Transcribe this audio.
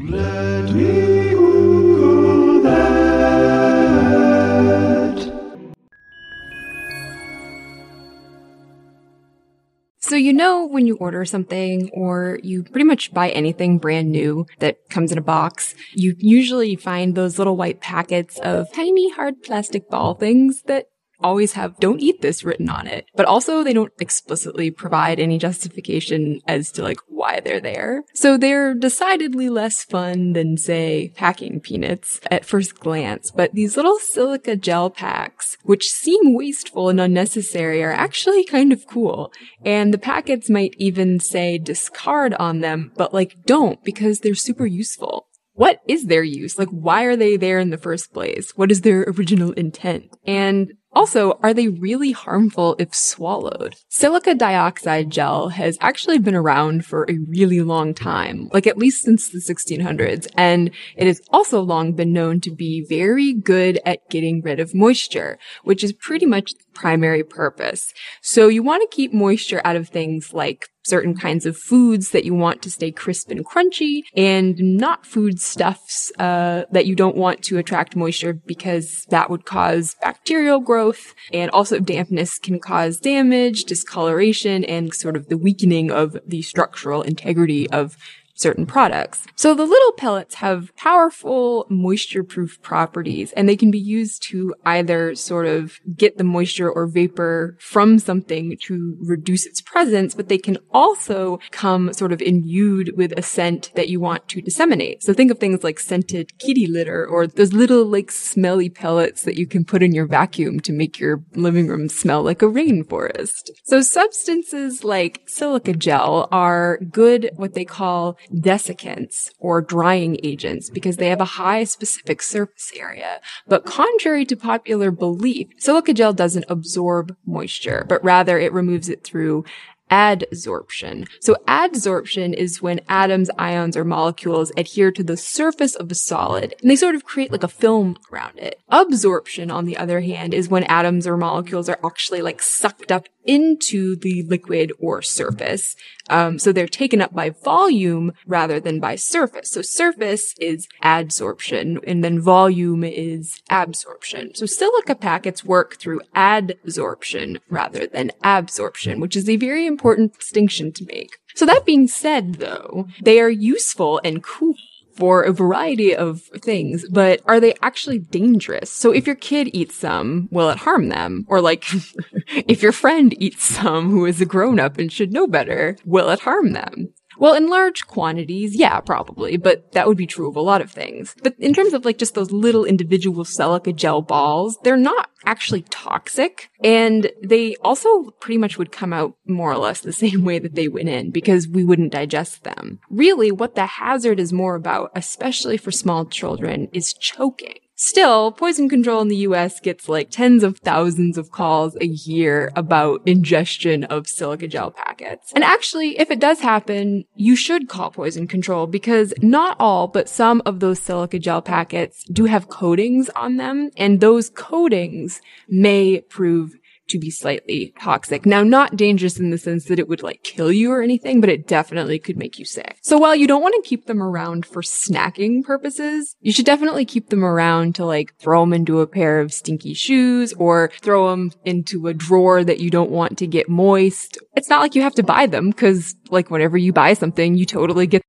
Let me Google that. So you know when you order something or you pretty much buy anything brand new that comes in a box, you usually find those little white packets of tiny hard plastic ball things that always have don't eat this written on it. But also they don't explicitly provide any justification as to like why they're there. So they're decidedly less fun than say packing peanuts at first glance. But these little silica gel packs, which seem wasteful and unnecessary, are actually kind of cool. And the packets might even say discard on them, but like don't because they're super useful what is their use? Like, why are they there in the first place? What is their original intent? And also, are they really harmful if swallowed? Silica dioxide gel has actually been around for a really long time, like at least since the 1600s, and it has also long been known to be very good at getting rid of moisture, which is pretty much the primary purpose. So you want to keep moisture out of things like certain kinds of foods that you want to stay crisp and crunchy and not foodstuffs uh, that you don't want to attract moisture because that would cause bacterial growth. And also dampness can cause damage, discoloration, and sort of the weakening of the structural integrity of certain products. So the little pellets have powerful moisture proof properties and they can be used to either sort of get the moisture or vapor from something to reduce its presence, but they can also come sort of imbued with a scent that you want to disseminate. So think of things like scented kitty litter or those little like smelly pellets that you can put in your vacuum to make your living room smell like a rainforest. So substances like silica gel are good what they call desiccants or drying agents because they have a high specific surface area. But contrary to popular belief, silica gel doesn't absorb moisture, but rather it removes it through adsorption. So adsorption is when atoms, ions, or molecules adhere to the surface of a solid and they sort of create like a film around it. Absorption, on the other hand, is when atoms or molecules are actually like sucked up into the liquid or surface. Um, so they're taken up by volume rather than by surface. So surface is adsorption and then volume is absorption. So silica packets work through adsorption rather than absorption, which is a very important distinction to make. So that being said, though, they are useful and cool for a variety of things, but are they actually dangerous? So if your kid eats some, will it harm them? Or like, if your friend eats some who is a grown up and should know better, will it harm them? Well, in large quantities, yeah, probably, but that would be true of a lot of things. But in terms of like just those little individual silica gel balls, they're not actually toxic. And they also pretty much would come out more or less the same way that they went in because we wouldn't digest them. Really, what the hazard is more about, especially for small children, is choking. Still, poison control in the US gets like tens of thousands of calls a year about ingestion of silica gel packets. And actually, if it does happen, you should call poison control because not all, but some of those silica gel packets do have coatings on them, and those coatings may prove to be slightly toxic. Now, not dangerous in the sense that it would like kill you or anything, but it definitely could make you sick. So while you don't want to keep them around for snacking purposes, you should definitely keep them around to like throw them into a pair of stinky shoes or throw them into a drawer that you don't want to get moist. It's not like you have to buy them because like whenever you buy something, you totally get